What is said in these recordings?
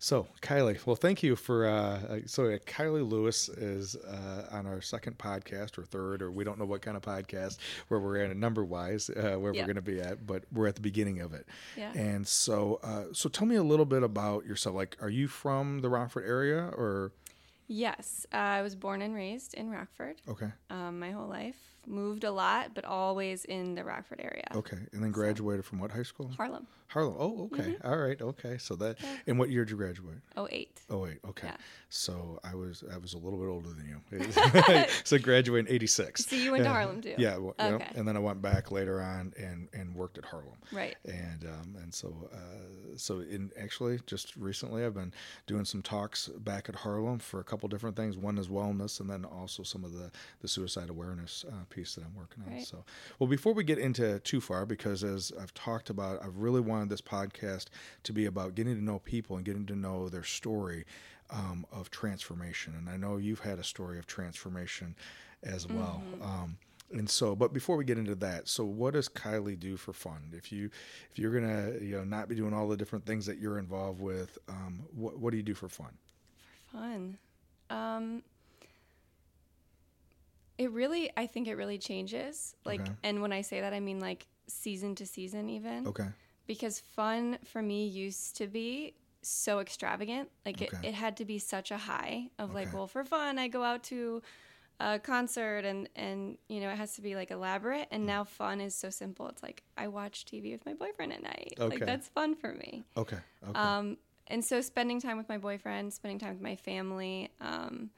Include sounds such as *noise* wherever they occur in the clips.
So, Kylie, well, thank you for. Uh, so, uh, Kylie Lewis is uh, on our second podcast or third, or we don't know what kind of podcast where we're at a number wise, uh, where Yeah. we're going to be at, but we're at the beginning of it. Yeah. And so, uh, so tell me a little bit about yourself. Like, are you from the Rockford area, or Yes, uh, I was born and raised in Rockford okay, um, my whole life. Moved a lot, but always in the Rockford area. okay, and then graduated from what high school? Harlem, Harlem. Oh, okay, Mm-hmm. all right, okay. So that, and what year did you graduate? 08. Oh wait, okay. Yeah. So I was I was a little bit older than you. *laughs* *laughs* so graduated in '86. So you went to Harlem too? Yeah, well, you know, Okay. and then I went back later on and and worked at Harlem. Right. And um, and so uh, so in actually just recently I've been doing some talks back at Harlem for a couple different things. One is wellness, and then also some of the the suicide awareness uh, piece that I'm working on. Right. So well, before we get into too far, because as I've talked about, I've really wanted this podcast to be about getting to know people and getting to know their story um, of transformation. And I know you've had a story of transformation as well. Um, and so, but before we get into that, so what does Kylie do for fun? If you if you're gonna you know not be doing all the different things that you're involved with, um, what what do you do for fun? For fun. Um, it really, I think it really changes. Like, Okay. and when I say that, I mean like season to season, even. Okay. Because fun for me used to be so extravagant. Like, Okay. it, it had to be such a high of like, well, for fun, I go out to a concert and and you know it has to be like elaborate and now fun is so simple it's like i watch tv with my boyfriend at night Okay. like that's fun for me Okay. Okay. um, and so spending time with my boyfriend, spending time with my family, um,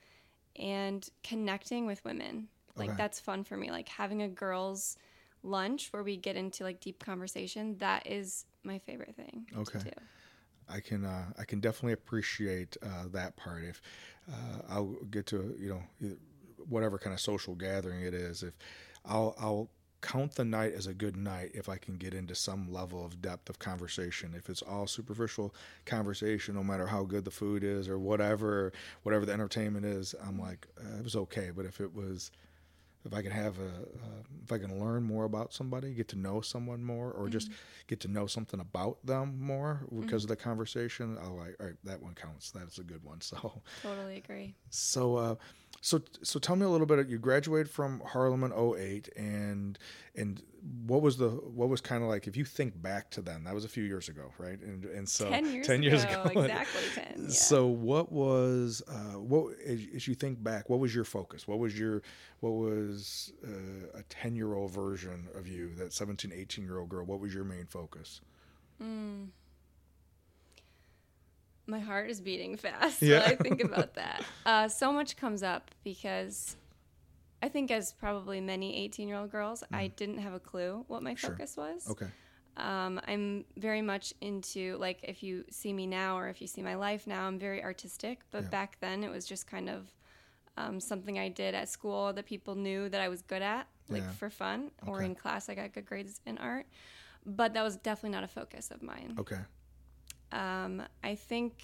and connecting with women. Like Okay. that's fun for me. Like having a girls' lunch where we get into like deep conversation. That is my favorite thing. Okay. I can uh, I can definitely appreciate uh, that part. If uh, I'll get to you know whatever kind of social gathering it is, if I'll I'll count the night as a good night if I can get into some level of depth of conversation. If it's all superficial conversation, no matter how good the food is or whatever whatever the entertainment is, I'm like uh, it was okay. But if it was if I can have a, uh, if I can learn more about somebody, get to know someone more, or just get to know something about them more because of the conversation, I'll like, all right, that one counts. That's a good one. *laughs* So, Totally agree. so, uh, so, so tell me a little bit. You graduated from Harlem in 08 and and what was the what was kind of like if you think back to then that was a few years ago, right? And and so ten years 10 ago, years ago, *laughs* exactly ten. Yeah. so what was uh, what as, you think back? What was your focus? What was your what was uh, a ten year old version of you? That 17, 18 year old girl. What was your main focus? My heart is beating fast Yeah. when I think about that. Uh, so much comes up because I think, as probably many 18 year old girls, I didn't have a clue what my Mm. Sure. focus was. Okay. Um, I'm very much into, like, if you see me now or if you see my life now, I'm very artistic. But Yeah. back then, it was just kind of um, something I did at school that people knew that I was good at, like Yeah. for fun, or in class, I got good grades in art. But that was definitely not a focus of mine. Okay. Um, I think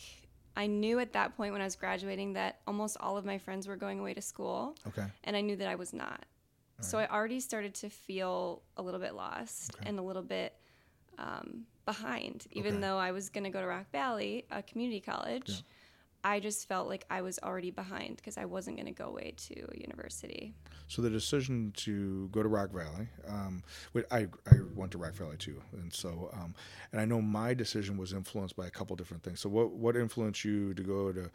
I knew at that point when I was graduating that almost all of my friends were going away to school, Okay. and I knew that I was not. So I already started to feel a little bit lost Okay. and a little bit um, behind. Even Okay. though I was going to go to Rock Valley, a community college, Yeah. I just felt like I was already behind because I wasn't going to go away to university. So the decision to go to Rock Valley, um, I I went to Rock Valley too, and so um, and I know my decision was influenced by a couple different things. So what what influenced you to go to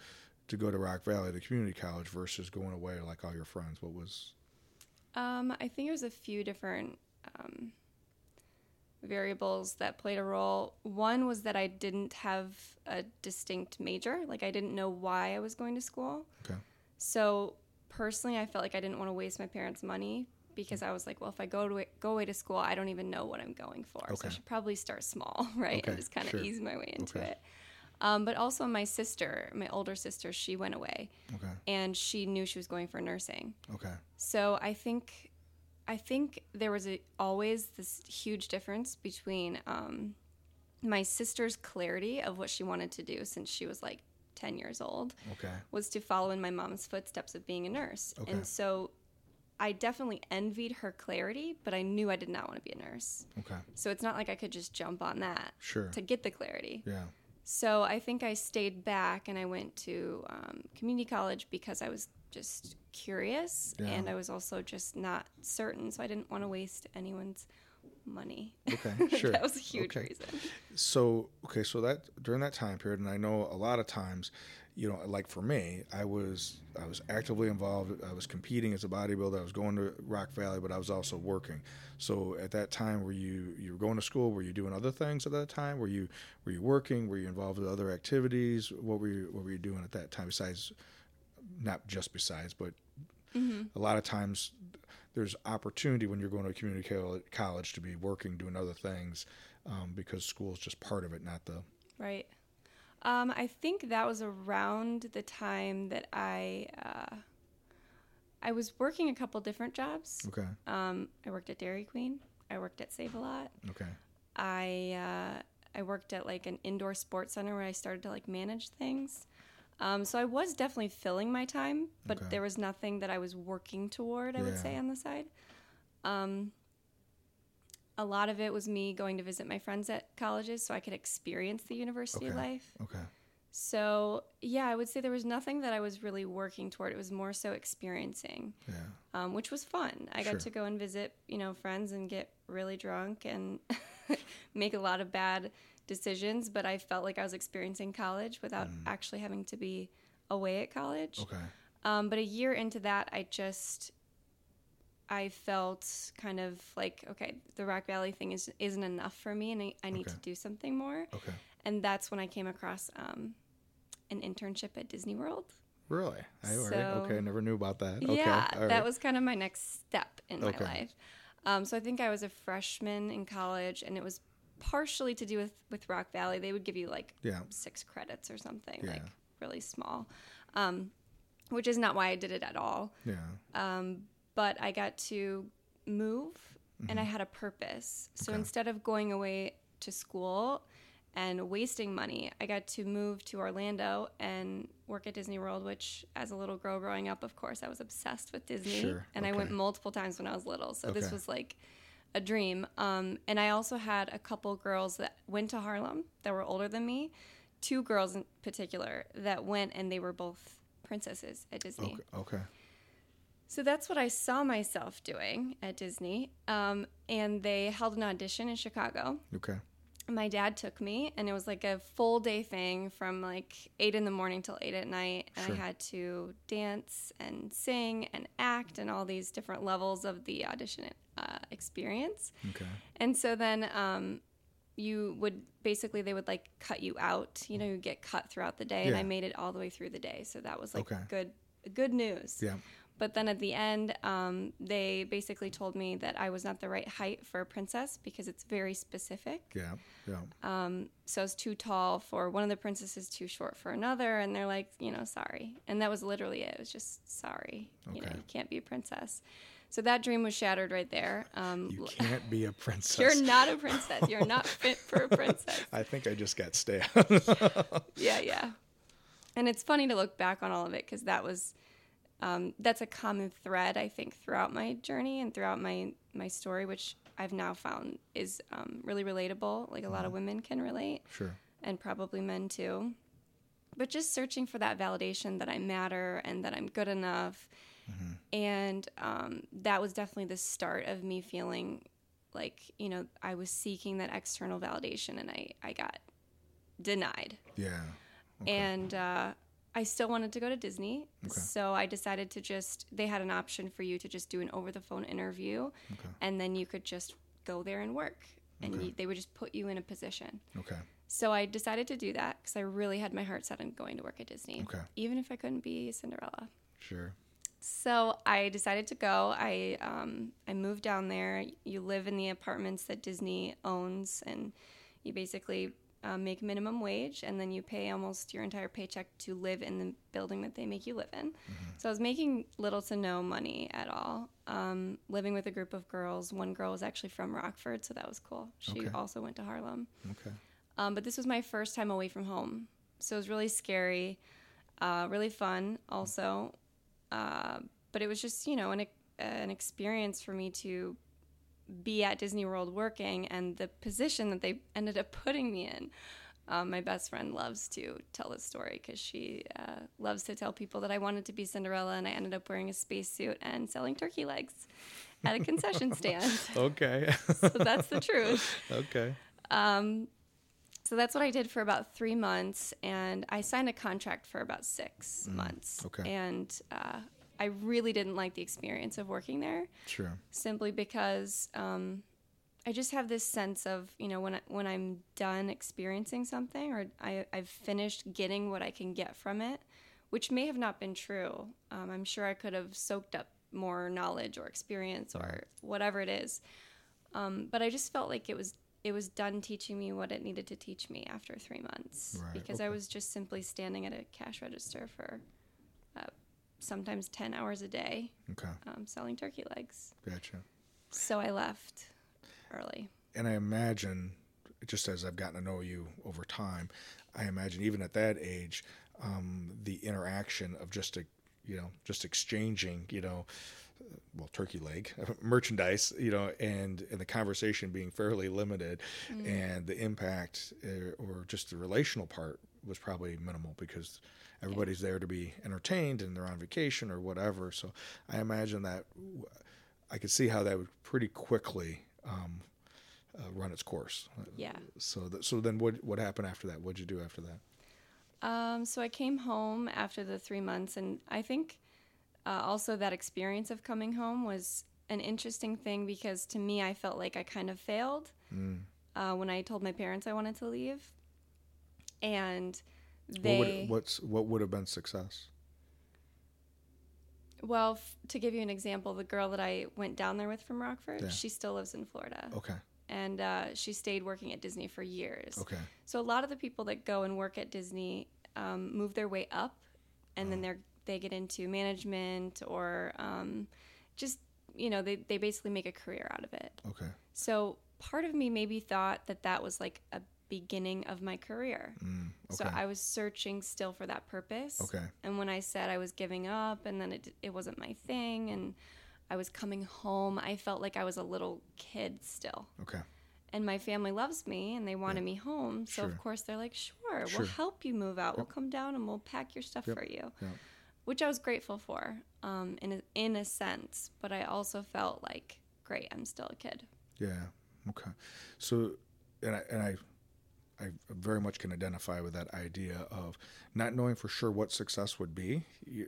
to go to Rock Valley, the community college, versus going away like all your friends? What was Um, I think it was a few different um, variables that played a role. One was that I didn't have a distinct major, like I didn't know why I was going to school. okay? So personally, I felt like I didn't want to waste my parents' money because I was like, well, if I go to go away to school, I don't even know what I'm going for. Okay. So I should probably start small, *laughs* right, Okay, and just kind of sure. ease my way into Okay. it. Um, but also, my sister, my older sister, she went away, Okay. and she knew she was going for nursing. Okay. So I think, I think there was a, always this huge difference between um, my sister's clarity of what she wanted to do since she was like ten years old Okay. was to follow in my mom's footsteps of being a nurse, Okay. and so I definitely envied her clarity, but I knew I did not want to be a nurse. Okay. So it's not like I could just jump on that Sure. to get the clarity. Yeah. So I think I stayed back and I went to um, community college because I was just curious Yeah. and I was also just not certain. So I didn't want to waste anyone's money. Okay, *laughs* sure. that was a huge Okay. reason. So okay, so that during that time period, and I know a lot of times, you know, like for me, I was I was actively involved. I was competing as a bodybuilder. I was going to Rock Valley, but I was also working. So at that time, were you you were going to school? Were you doing other things at that time? Were you were you working? Were you involved with other activities? What were you what were you doing at that time besides, not just besides, but a lot of times there's opportunity when you're going to a community college to be working, doing other things, um, because school is just part of it, not the. Right. Um, I think that was around the time that I uh, I was working a couple different jobs. Okay. Um, I worked at Dairy Queen. I worked at Save a Lot. Okay. I uh, I worked at like an indoor sports center where I started to like manage things. Um, so I was definitely filling my time, but Okay. there was nothing that I was working toward. I would say on the side. Um, a lot of it was me going to visit my friends at colleges so I could experience the university Okay. life. Okay. So yeah, I would say there was nothing that I was really working toward. It was more so experiencing, Yeah. um, which was fun. I got to go and visit, you know, friends and get really drunk and *laughs* make a lot of bad decisions. But I felt like I was experiencing college without actually having to be away at college. Mm. Okay. Um, but a year into that, I just I felt kind of like okay, the Rock Valley thing is isn't enough for me, and I, I need to do something more. Okay. And that's when I came across um, an internship at Disney World. Really? I. So- Okay. I never knew about that. Okay. yeah, right. that was kind of my next step in Okay. my life. Um, so I think I was a freshman in college, and it was partially to do with with Rock Valley. They would give you like Yeah. six credits or something, Yeah. like really small, um, which is not why I did it at all. Yeah. Um, but I got to move, and I had a purpose. So Mm-hmm. Okay. instead of going away to school and wasting money, I got to move to Orlando and work at Disney World, which, as a little girl growing up, of course, I was obsessed with Disney. Sure, And I went multiple times when I was little. So this was like a dream. Um, and I also had a couple girls that went to Harlem that were older than me, two girls in particular that went and they were both princesses at Disney. Okay. Okay. So that's what I saw myself doing at Disney. Um, and they held an audition in Chicago. Okay. My dad took me, and it was like a full day thing from like eight in the morning till eight at night. And Sure. I had to dance and sing and act and all these different levels of the audition uh, experience. Okay. And so then um, you would basically, they would like cut you out. You know, you get cut throughout the day. And I made it all the way through the day. So that was like Okay. good, good news. Yeah. But then at the end, um, they basically told me that I was not the right height for a princess because it's very specific. Yeah. Yeah. Um, so I was too tall for one of the princesses, too short for another, and they're like, you know, sorry. And that was literally it. It was just sorry. You know, Okay. you can't be a princess. So that dream was shattered right there. Um, You can't be a *laughs* princess. you're not a princess. You're not fit for a princess. *laughs* I think I just got stabbed. *laughs* yeah, yeah. And it's funny to look back on all of it because that was um, that's a common thread I think throughout my journey and throughout my my story, which I've now found is um, really relatable. Like a lot of women can relate, sure. and probably men too. But just searching for that validation that I matter and that I'm good enough, and um, that was definitely the start of me feeling like you know I was seeking that external validation, and I I got denied Yeah. Okay. and uh, I still wanted to go to Disney. Okay. So I decided to just, they had an option for you to just do an over the phone interview, Okay. and then you could just go there and work. And Okay. you, they would just put you in a position. Okay. So I decided to do that because I really had my heart set on going to work at Disney, Okay. even if I couldn't be Cinderella. Sure. So I decided to go. I um, I moved down there. You live in the apartments that Disney owns, and you basically uh, make minimum wage, and then you pay almost your entire paycheck to live in the building that they make you live in. So I was making little to no money at all. Um, living with a group of girls. One girl was actually from Rockford, so that was cool. She Okay. also went to Harlem. Okay. Um, but this was my first time away from home. So it was really scary, uh, really fun also. Uh, but it was just, you know, an, an experience for me to be at Disney World working and the position that they ended up putting me in. Um, my best friend loves to tell this story because she uh, loves to tell people that I wanted to be Cinderella and I ended up wearing a spacesuit and selling turkey legs at a concession *laughs* stand. Okay. so that's the truth. *laughs* okay. Um, so that's what I did for about three months, and I signed a contract for about six months. okay. And uh, I really didn't like the experience of working there, Sure. simply because um, I just have this sense of you know when I, when I'm done experiencing something or I, I've finished getting what I can get from it, which may have not been true. Um, I'm sure I could have soaked up more knowledge or experience or whatever it is. Um, but I just felt like it was it was done teaching me what it needed to teach me after three months Right, because I was just simply standing at a cash register for uh, sometimes ten hours a day Okay. um, selling turkey legs. Gotcha. So I left early. and I imagine, just as I've gotten to know you over time, I imagine even at that age, um, the interaction of just a, you know, just exchanging, you know, well, turkey leg *laughs* merchandise, you know, and and the conversation being fairly limited, and the impact uh, or just the relational part was probably minimal because everybody's there to be entertained and they're on vacation or whatever. So I imagine that I could see how that would pretty quickly um, uh, run its course. Yeah. So that, so then what what happened after that? What'd you do after that? Um, so I came home after the three months, and I think uh, also that experience of coming home was an interesting thing because to me, I felt like I kind of failed uh, when I told my parents I wanted to leave, and What would what's what would have been success? well f- to give you an example, the girl that I went down there with from Rockford, Yeah. she still lives in Florida, Okay. and uh, she stayed working at Disney for years. Okay. So a lot of the people that go and work at Disney um, move their way up, and then they're they get into management or um, just you know they they basically make a career out of it. Okay. So part of me maybe thought that that was like a beginning of my career. So okay. I was searching still for that purpose. Okay. And when I said I was giving up, and then it it wasn't my thing, and I was coming home, I felt like I was a little kid still Okay. and my family loves me and they wanted me home. So Sure. of course they're like, "Sure, Sure. we'll help you move out. We'll come down and we'll pack your stuff for you," Yep. which I was grateful for, um, in a, in a sense. But I also felt like, "Great, I'm still a kid." Yeah. Okay. So, and I and I, I very much can identify with that idea of not knowing for sure what success would be,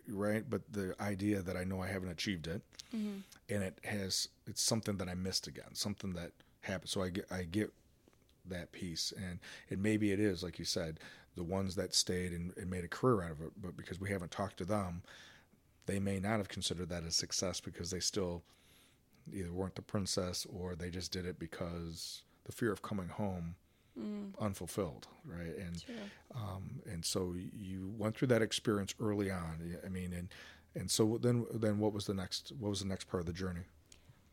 right? But the idea that I know I haven't achieved it, mm-hmm. and it has it's something that I missed again, something that happened. So I get I get that piece, and and maybe it is like you said, the ones that stayed and, and made a career out of it, but because we haven't talked to them, they may not have considered that a success because they still either weren't the princess or they just did it because the fear of coming home unfulfilled right and um, and so you went through that experience early on i mean and and so then then what was the next what was the next part of the journey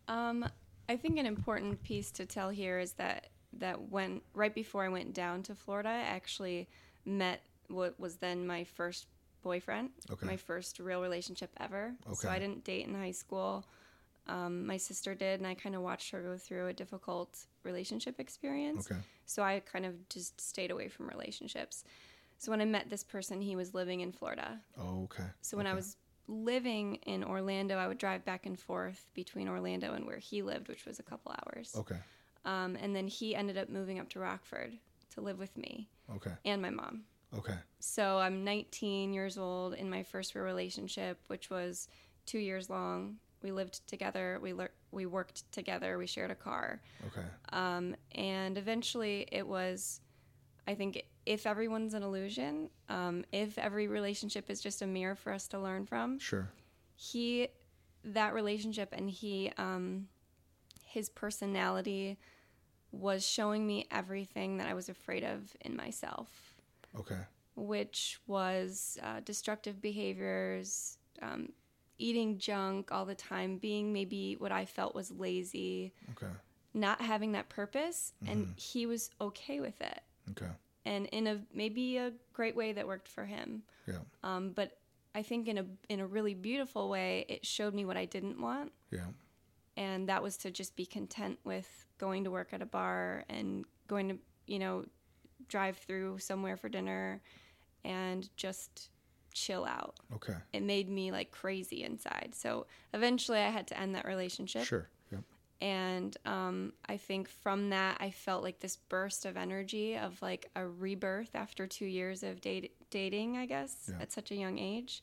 Um, I think an important piece to tell here is that that when right before I went down to Florida, I actually met what was then my first boyfriend, Okay. my first real relationship ever. So I didn't date in high school. Um, my sister did, and I kind of watched her go through a difficult relationship experience. Okay. So I kind of just stayed away from relationships. So when I met this person, he was living in Florida. oh okay So when I was living in Orlando, I would drive back and forth between Orlando and where he lived, which was a couple hours. okay Um, and then he ended up moving up to Rockford to live with me okay and my mom. okay So I'm 19 years old in my first real relationship, which was two years long. We lived together. We lear- we worked together. We shared a car. okay Um, and eventually it was, I think, if everyone's an illusion, um, if every relationship is just a mirror for us to learn from, sure he that relationship and he um his personality was showing me everything that I was afraid of in myself, okay which was uh, destructive behaviors, um, eating junk all the time, being maybe what I felt was lazy, okay. not having that purpose, and he was okay with it, okay. And in a maybe a great way that worked for him. yeah. Um, but I think in a in a really beautiful way, it showed me what I didn't want, yeah. And that was to just be content with going to work at a bar and going to you know drive through somewhere for dinner and just chill out. Okay. It made me like crazy inside. So eventually I had to end that relationship. Sure. Yep. And um, I think from that, I felt like this burst of energy of like a rebirth after two years of date- dating, I guess, Yeah. at such a young age.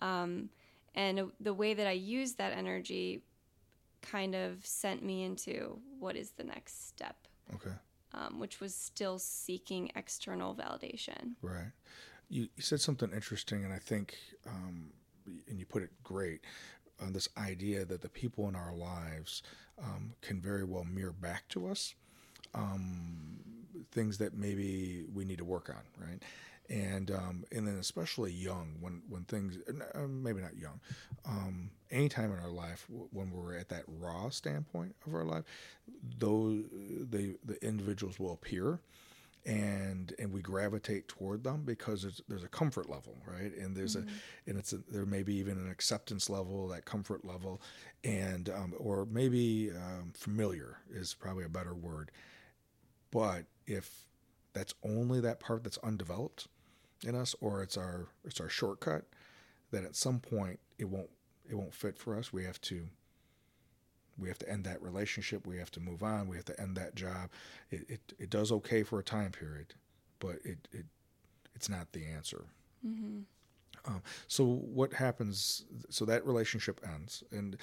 Um, and the way that I used that energy kind of sent me into what is the next step, Okay. um, which was still seeking external validation. Right. You, you said something interesting, and I think, um, and you put it great, on this idea that the people in our lives um, can very well mirror back to us um, things that maybe we need to work on, right? And um, and then especially young when when things uh, maybe not young, um, anytime in our life when we're at that raw standpoint of our life, those the the individuals will appear, and and we gravitate toward them because there's, there's a comfort level right? And there's a and it's a, there may be even an acceptance level that comfort level. And um, or maybe um, familiar is probably a better word. But if that's only that part that's undeveloped in us or it's our it's our shortcut then at some point it won't it won't fit for us. We have to we have to end that relationship we have to move on we have to end that job. It, it, it does okay for a time period but it, it it's not the answer. Um, so what happens so that relationship ends and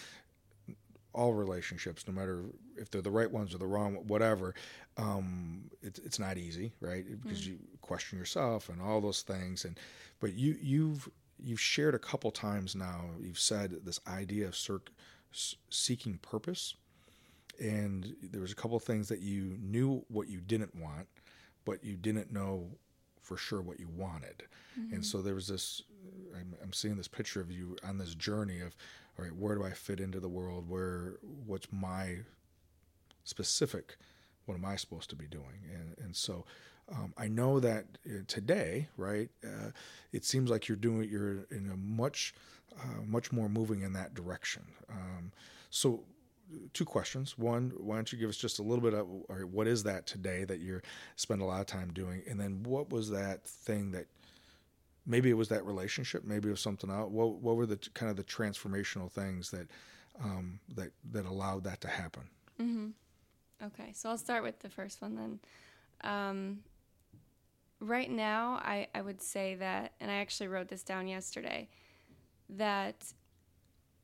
all relationships no matter if they're the right ones or the wrong whatever um, it, it's not easy right? Because you question yourself and all those things and but you you've you've shared a couple times now you've said this idea of circ- seeking purpose. And there was a couple of things that you knew what you didn't want but you didn't know for sure what you wanted. And so there was this I'm, I'm seeing this picture of you on this journey of all right where do i fit into the world? Where what's my specific what am i supposed to be doing? And, and so um, i know that uh, today right uh, it seems like you're doing you're in a much uh, much more moving in that direction um, so two questions. One, why don't you give us just a little bit of what is that today that you spend a lot of time doing, and then what was that thing that maybe it was that relationship, maybe it was something else. What what were the kind of the transformational things that um, that that allowed that to happen? Okay, so I'll start with the first one then. Um, right now, I, I would say that, and I actually wrote this down yesterday, that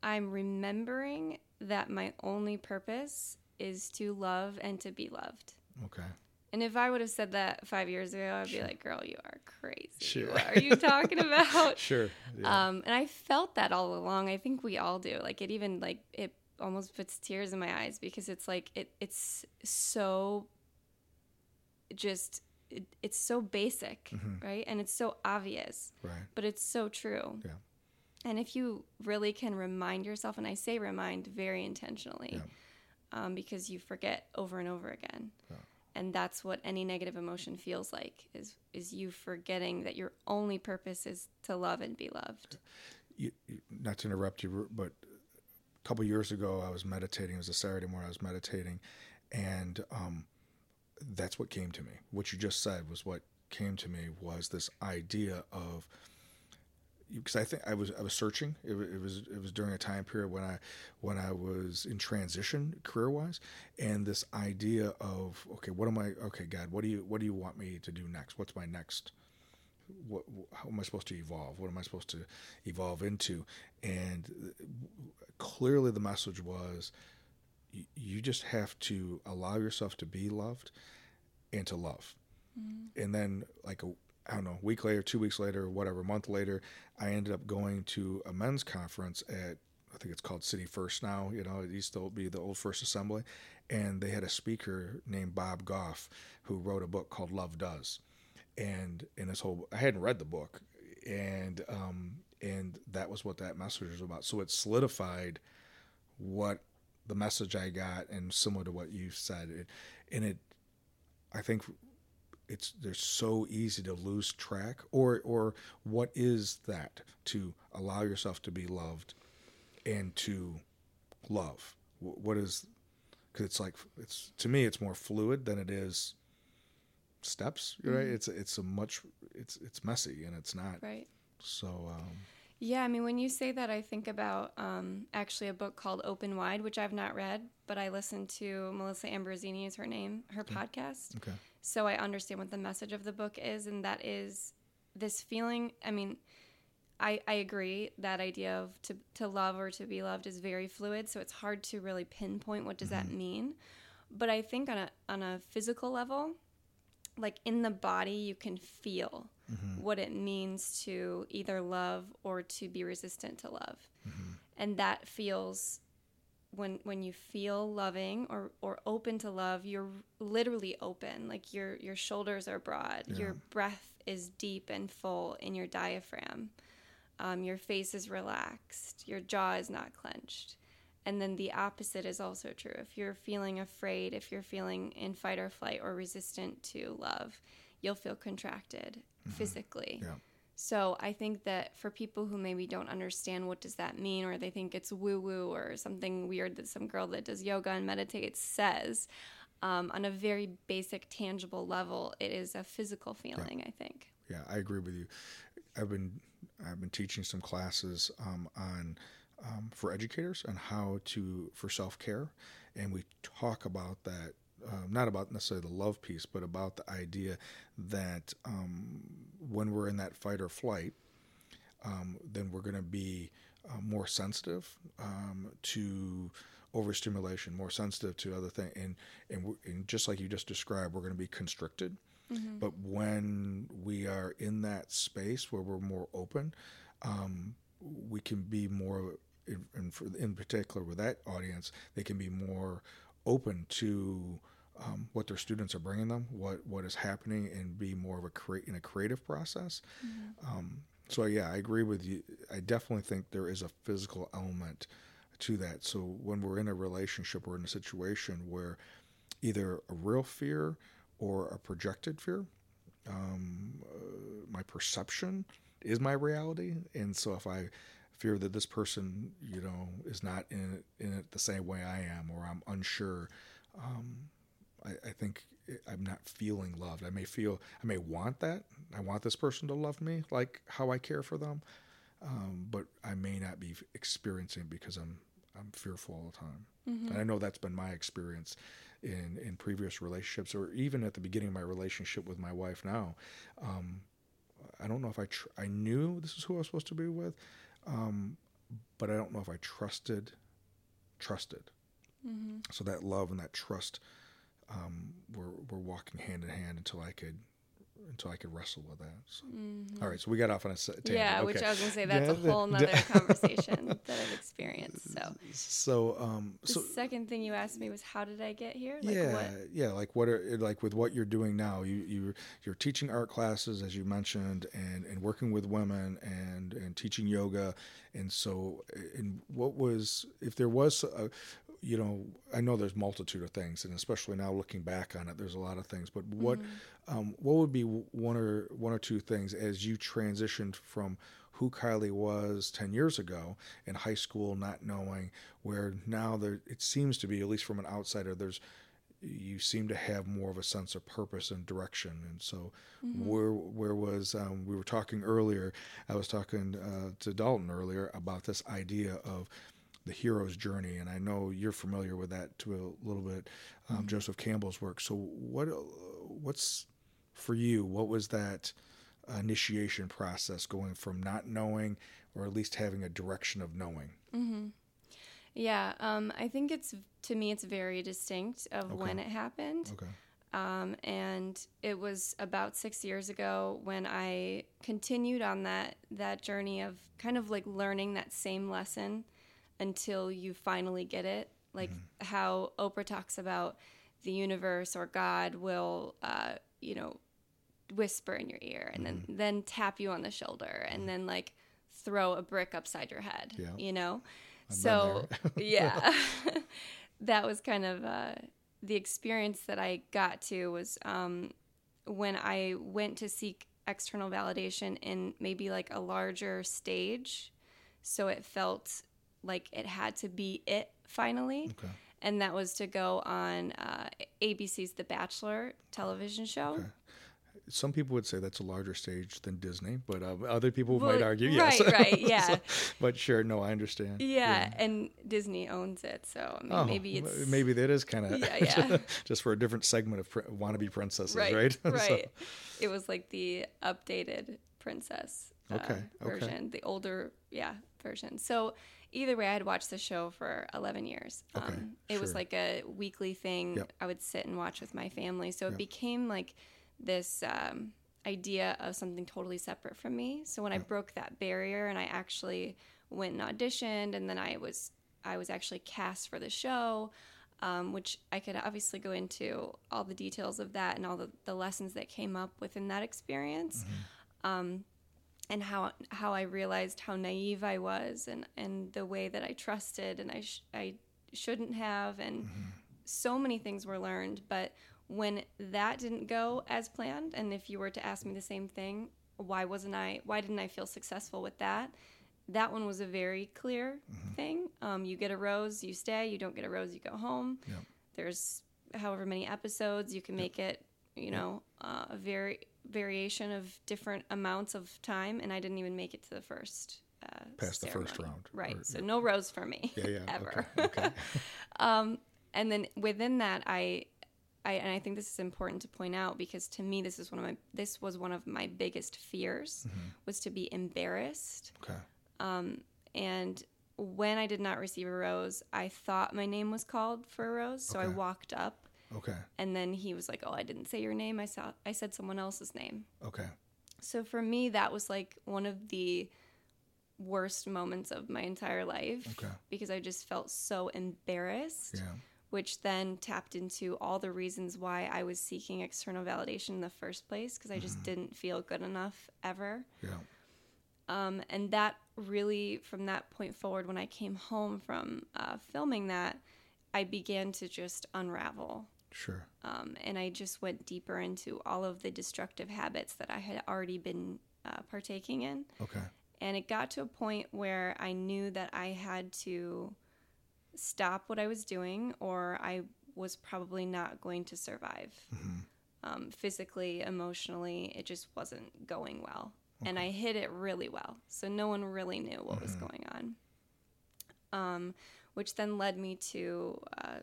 I'm remembering that my only purpose is to love and to be loved. Okay. And if I would have said that five years ago, I'd be like, girl, you are crazy. Sure. What are you talking *laughs* about? Sure. Um, and I felt that all along. I think we all do. Like it even like it almost puts tears in my eyes because it's like it it's so just it, it's so basic, right? And it's so obvious, right. but it's so true. Yeah. And if you really can remind yourself, and I say remind very intentionally, um, because you forget over and over again. And that's what any negative emotion feels like is is you forgetting that your only purpose is to love and be loved. you, you- not to interrupt you, but a couple years ago, I was meditating. It was a Saturday morning. I was meditating, and um, that's what came to me. What you just said was what came to me was this idea of because I think I was I was searching. It, it was it was during a time period when I when I was in transition career wise, and this idea of okay, what am I? Okay, God, what do you what do you want me to do next? What's my next? What how am I supposed to evolve? What am I supposed to evolve into? And clearly, the message was you just have to allow yourself to be loved and to love. Mm-hmm. And then, like a I don't know, week later, two weeks later, whatever, month later, I ended up going to a men's conference at I think it's called City First now. You know, it used to be the old First Assembly, and they had a speaker named Bob Goff who wrote a book called Love Does, and in this whole I hadn't read the book, and um, and that was what that message was about. So it solidified what the message I got, and similar to what you said, it, and it, I think it's they're so easy to lose track or or what is that to allow yourself to be loved and to love what is because it's like it's to me it's more fluid than it is steps, right? It's it's a much it's it's messy and it's not Right. so. Um, Yeah, I mean, when you say that, I think about um, actually a book called Open Wide, which I've not read, but I listened to Melissa Ambrosini is her name, her podcast. okay. So I understand what the message of the book is, and that is this feeling. I mean, I, I agree that idea of to, to love or to be loved is very fluid, so it's hard to really pinpoint what does that mm-hmm. mean. But I think on a on a physical level, like in the body, you can feel mm-hmm. what it means to either love or to be resistant to love, mm-hmm. and that feels when when you feel loving or or open to love you're literally open like your your shoulders are broad your breath is deep and full in your diaphragm. Um, your face is relaxed your jaw is not clenched. And then the opposite is also true. If you're feeling afraid if you're feeling in fight or flight or resistant to love you'll feel contracted physically. Yeah. So I think that for people who maybe don't understand what does that mean, or they think it's woo woo or something weird that some girl that does yoga and meditates says, um, on a very basic, tangible level, it is a physical feeling. I think. Yeah, I agree with you. I've been I've been teaching some classes um, on um, for educators on how to for self care, and we talk about that. Um, not about necessarily the love piece, but about the idea that um, when we're in that fight or flight, um, then we're going to be uh, more sensitive um, to overstimulation, more sensitive to other things, and and, and just like you just described, we're going to be constricted. But when we are in that space where we're more open, um, we can be more, in, in, in particular with that audience, they can be more open to um, what their students are bringing them, what what is happening, and be more of a create in a creative process. Um, so yeah, I agree with you. I definitely think there is a physical element to that. So when we're in a relationship or in a situation where either a real fear or a projected fear, um, uh, my perception is my reality, and so if I fear that this person, you know, is not in it, in it the same way I am, or I'm unsure, um, I, I think I'm not feeling loved. I may feel, I may want that. I want this person to love me like how I care for them, um, but I may not be experiencing because I'm I'm fearful all the time. And I know that's been my experience in in previous relationships, or even at the beginning of my relationship with my wife now. Um, I don't know if I tr- I knew this is who I was supposed to be with, um, but I don't know if I trusted trusted. So that love and that trust um, we were we were walking hand in hand until I could until I could wrestle with that. So. All right, so we got off on a tangent. Yeah, which I was gonna say that's a whole the- nother *laughs* conversation that I've experienced. So So um, the so second thing you asked me was how did I get here? Like yeah, what yeah, like what are like with what you're doing now? You you you're teaching art classes as you mentioned, and and working with women and and teaching yoga, and so and what was if there was a, you know I know there's multitude of things, and especially now looking back on it, there's a lot of things. But what um, what would be one or one or two things as you transitioned from who Kylie was 10 years ago in high school, not knowing where now there, it seems to be, at least from an outsider, there's, you seem to have more of a sense of purpose and direction. And so where, where was, um, we were talking earlier, I was talking uh, to Dalton earlier about this idea of the hero's journey. And I know you're familiar with that to a little bit, um, Joseph Campbell's work. So what, what's for you, what was that initiation process going from not knowing or at least having a direction of knowing? Yeah, um, I think it's to me it's very distinct of when it happened. Okay. Um, and it was about six years ago when I continued on that that journey of kind of like learning that same lesson until you finally get it. Like how Oprah talks about the universe or God will, uh, you know, whisper in your ear and then then tap you on the shoulder and then like throw a brick upside your head. Yeah. You know, been so *laughs* yeah, *laughs* that was kind of uh, the experience that I got to was um, when I went to seek external validation in maybe like a larger stage, so it felt like it had to be it finally. Okay. And that was to go on uh, ABC's The Bachelor television show. some people would say that's a larger stage than Disney, but uh, other people Well, might argue right, yes. right, right, *laughs* yeah. So- *laughs* but sure, no, I understand. Yeah, and Disney owns it, so I mean, Oh, maybe it's maybe that is kind of Yeah, *laughs* yeah. just for a different segment of pr- wannabe princesses, right? right, So- It was like the updated princess uh, Okay, okay. version, the older, yeah, version. So either way, I had watched the show for 11 years. Um, Okay, it was like a weekly thing. Yep. I would sit and watch with my family. So it Yep. became like this um, idea of something totally separate from me. So when I broke that barrier and I actually went and auditioned, and then I was I was actually cast for the show. Um, which I could obviously go into all the details of that and all the, the lessons that came up within that experience um, and how how I realized how naive I was and, and the way that I trusted and I sh- I shouldn't have and so many things were learned. But when that didn't go as planned and if you were to ask me the same thing why wasn't I why didn't I feel successful with that? That one was a very clear thing. Um, you get a rose you stay. You don't get a rose you go home. Yep. there's however many episodes. You can make it you know uh, a very variation of different amounts of time and i didn't even make it to the first uh, Past the first round, right or- so no rose for me Yeah, yeah. *laughs* ever Okay. okay. *laughs* um, and then within that I, I and i think this is important to point out because to me this is one of my this was one of my biggest fears Mm-hmm. was to be embarrassed Okay. and when i did not receive a rose i thought my name was called for a rose so i walked up Okay. and then he was like oh i didn't say your name i saw i said someone else's name Okay. so for me that was like one of the worst moments of my entire life Okay. because i just felt so embarrassed Yeah. which then tapped into all the reasons why i was seeking external validation in the first place because i just didn't feel good enough ever Yeah. um, and that really, from that point forward, when I came home from uh, filming that, I began to just unravel. Sure. Um, and I just went deeper into all of the destructive habits that I had already been uh, partaking in. Okay. And it got to a point where I knew that I had to stop what I was doing, or I was probably not going to survive. Um, physically, emotionally, it just wasn't going well. And I hid it really well. So no one really knew what was going on. Um, which then led me to uh,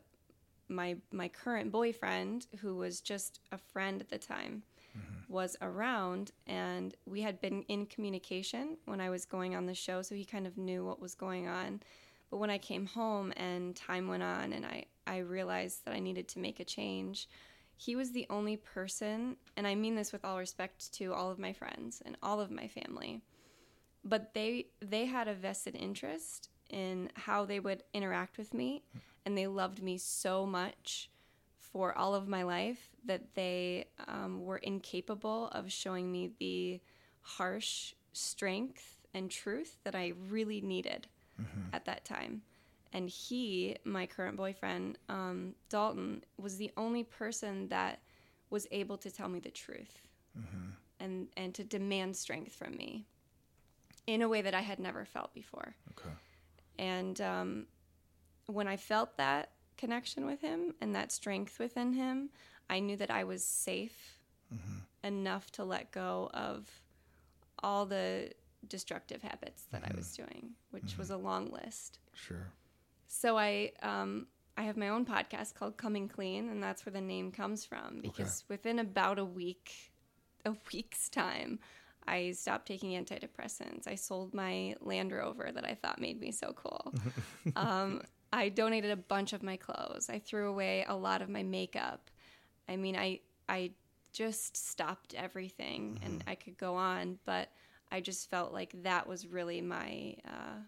my my current boyfriend, who was just a friend at the time, mm-hmm. was around, and we had been in communication when I was going on the show, so he kind of knew what was going on. But when I came home and time went on, and I I realized that I needed to make a change, he was the only person, and I mean this with all respect to all of my friends and all of my family, but they they had a vested interest in how they would interact with me mm-hmm. And they loved me so much for all of my life that they um, were incapable of showing me the harsh strength and truth that I really needed at that time. And he, my current boyfriend, um, Dalton, was the only person that was able to tell me the truth and, and to demand strength from me in a way that I had never felt before. Okay. And um, when I felt that connection with him and that strength within him, I knew that I was safe enough to let go of all the destructive habits that I was doing, which was a long list. Sure. So I um, I have my own podcast called Coming Clean, and that's where the name comes from. Because within about a week, a *laughs* week's time, I stopped taking antidepressants. I sold my Land Rover that I thought made me so cool. *laughs* um, I donated a bunch of my clothes. I threw away a lot of my makeup. I mean, I I just stopped everything, and I could go on, but I just felt like that was really my. Uh,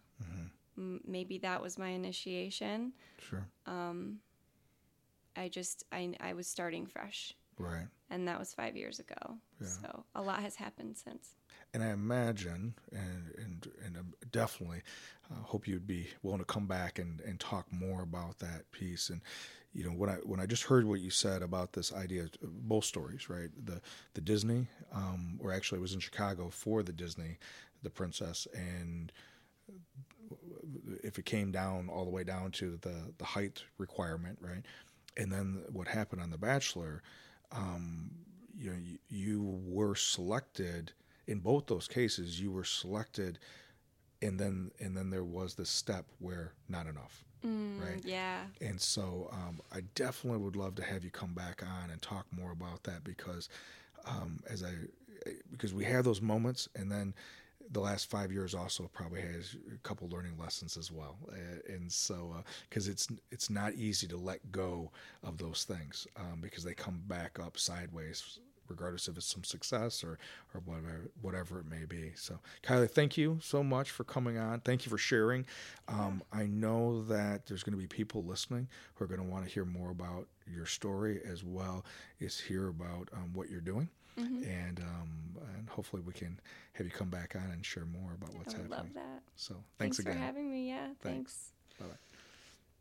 m- maybe that was my initiation. Sure. Um, I just I I was starting fresh, Right. and that was five years ago. So a lot has happened since. And I imagine, and and and definitely, uh, hope you'd be willing to come back and, and talk more about that piece. And you know, when I when I just heard what you said about this idea, of both stories, right? The the Disney, um, or actually, it was in Chicago for the Disney, the Princess, and if it came down all the way down to the the height requirement, right? And then what happened on The Bachelor, um, you know you, you were selected in both those cases. You were selected, and then and then there was this step where not enough. Mm, Right. Yeah. And so um, I definitely would love to have you come back on and talk more about that because um, as I because we have those moments and then the last five years also probably has a couple learning lessons as well Uh, and so because it's it's not easy to let go of those things um, because they come back up sideways regardless if it's some success or or whatever whatever it may be. So Kylie, thank you so much for coming on. Thank you for sharing. Um, I know that there's going to be people listening who are going to want to hear more about your story as well as hear about um, what you're doing. And um, and hopefully we can have you come back on and share more about what's I happening. love that. So Thanks, thanks, again. for having me. Yeah. Thanks. thanks. Bye bye.